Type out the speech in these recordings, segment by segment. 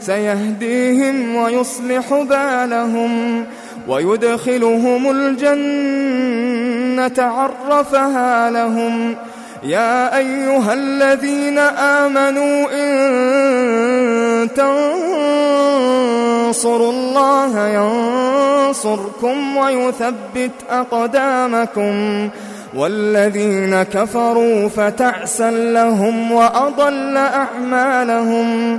سيهديهم ويصلح بالهم ويدخلهم الجنة عرفها لهم. يا أيها الذين آمنوا إن تنصروا الله ينصركم ويثبت أقدامكم. والذين كفروا فتعسا لهم وأضل أعمالهم.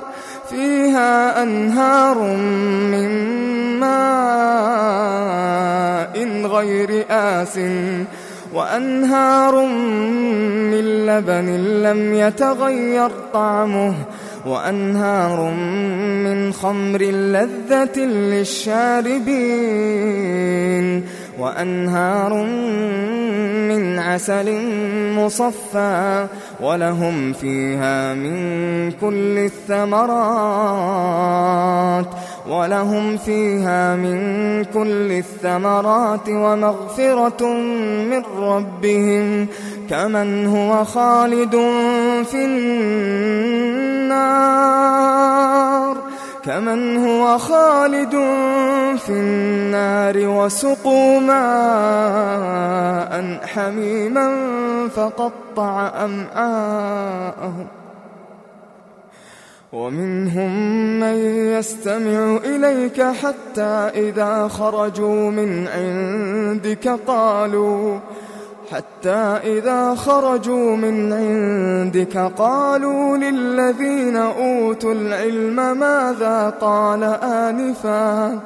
فيها أنهار من ماء غير آسٍ وأنهار من لبن لم يتغير طعمه وأنهار من خمر لذة للشاربين. وأنهار من عسل مصفى ولهم فيها من كل الثمرات ولهم فيها من كل الثمرات ومغفرة من ربهم كمن هو خالد في النار كمن هو خالد في النار وسقوا ماء حميما فقطع أمعاءهم. ومنهم من يستمع إليك حتى إذا خرجوا من عندك قالوا حتى إذا خرجوا من عندك قالوا للذين أوتوا العلم ماذا قال آنفا؟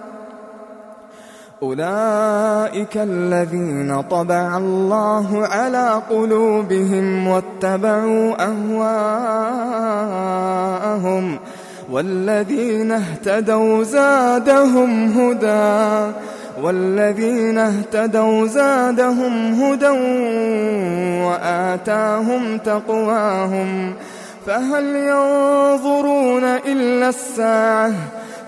أولئك الذين طبع الله على قلوبهم واتبعوا أهواءهم والذين اهتدوا زادهم هدى والذين اهتدوا زادهم هدى وآتاهم تقواهم فهل ينظرون إلا الساعة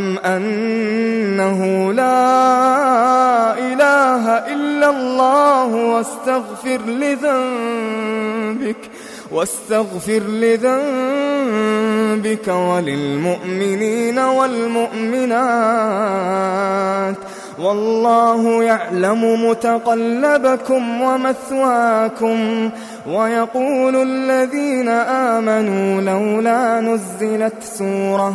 فاعلم أنه لا إله إلا الله واستغفر لذنبك واستغفر لذنبك وللمؤمنين والمؤمنات. والله يعلم متقلبكم ومثواكم ويقول الذين آمنوا لولا نزلت سورة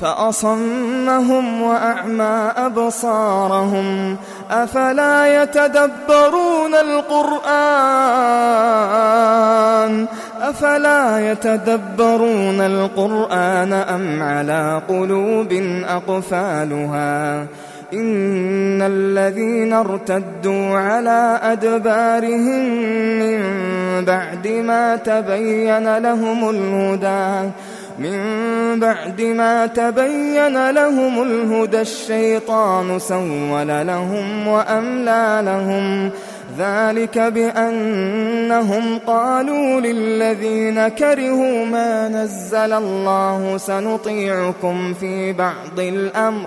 فأصمهم وأعمى أبصارهم أفلا يتدبرون القرآن أفلا يتدبرون القرآن أم على قلوب أقفالها إن الذين ارتدوا على أدبارهم من بعد ما تبين لهم الهدى من بعد ما تبين لهم الهدى الشيطان سول لهم وأملى لهم. ذلك بأنهم قالوا للذين كرهوا ما نزل الله سنطيعكم في بعض الأمر.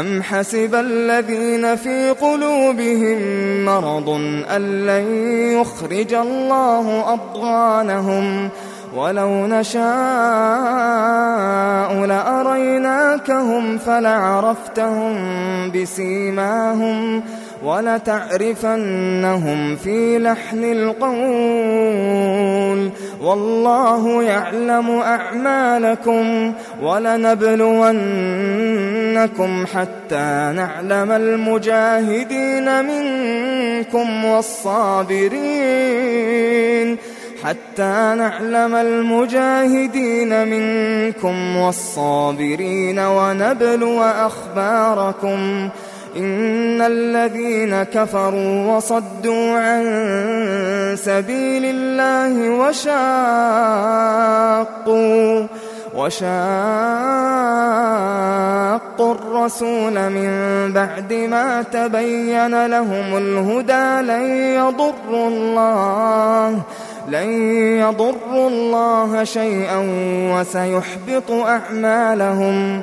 أم حسب الذين في قلوبهم مرض أن لن يخرج الله أضغانهم ولو نشاء لأريناكهم فلعرفتهم بسيماهم ولتعرفنهم في لحن القول. والله يعلم أعمالكم ولنبلونكم حتى نعلم المجاهدين منكم والصابرين. حتى نعلم المجاهدين منكم والصابرين ونبلو أخباركم. إن الذين كفروا وصدوا عن سبيل الله وشاقوا وشاقوا الرسول من بعد ما تبين لهم الهدى لن يضروا الله لن يضروا الله شيئا وسيحبط أعمالهم.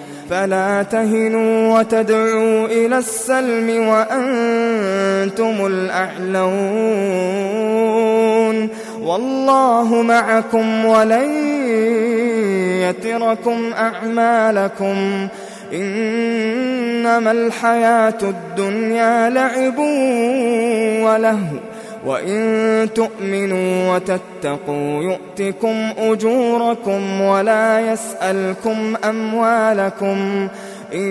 فلا تهنوا وتدعوا إلى السلم وأنتم الأعلون والله معكم ولن يتركم أعمالكم إنما الحياة الدنيا لعب ولهو وإن تؤمنوا وتتقوا يؤتكم أجوركم ولا يسألكم أموالكم. إن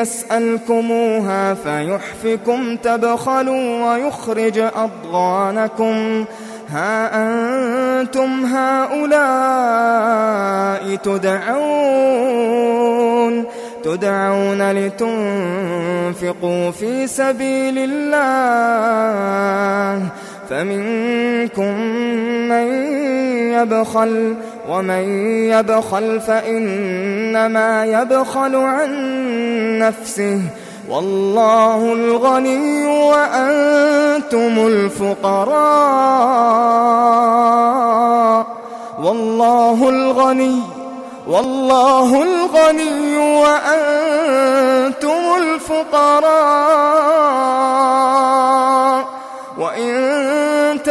يسألكموها فيحفكم تبخلوا ويخرج أضغانكم. ها أنتم هؤلاء تدعون تدعون لتنفقوا في سبيل الله. فمنكم من يبخل ومن يبخل فإنما يبخل عن نفسه والله الغني وأنتم الفقراء والله الغني والله الغني وأنتم الفقراء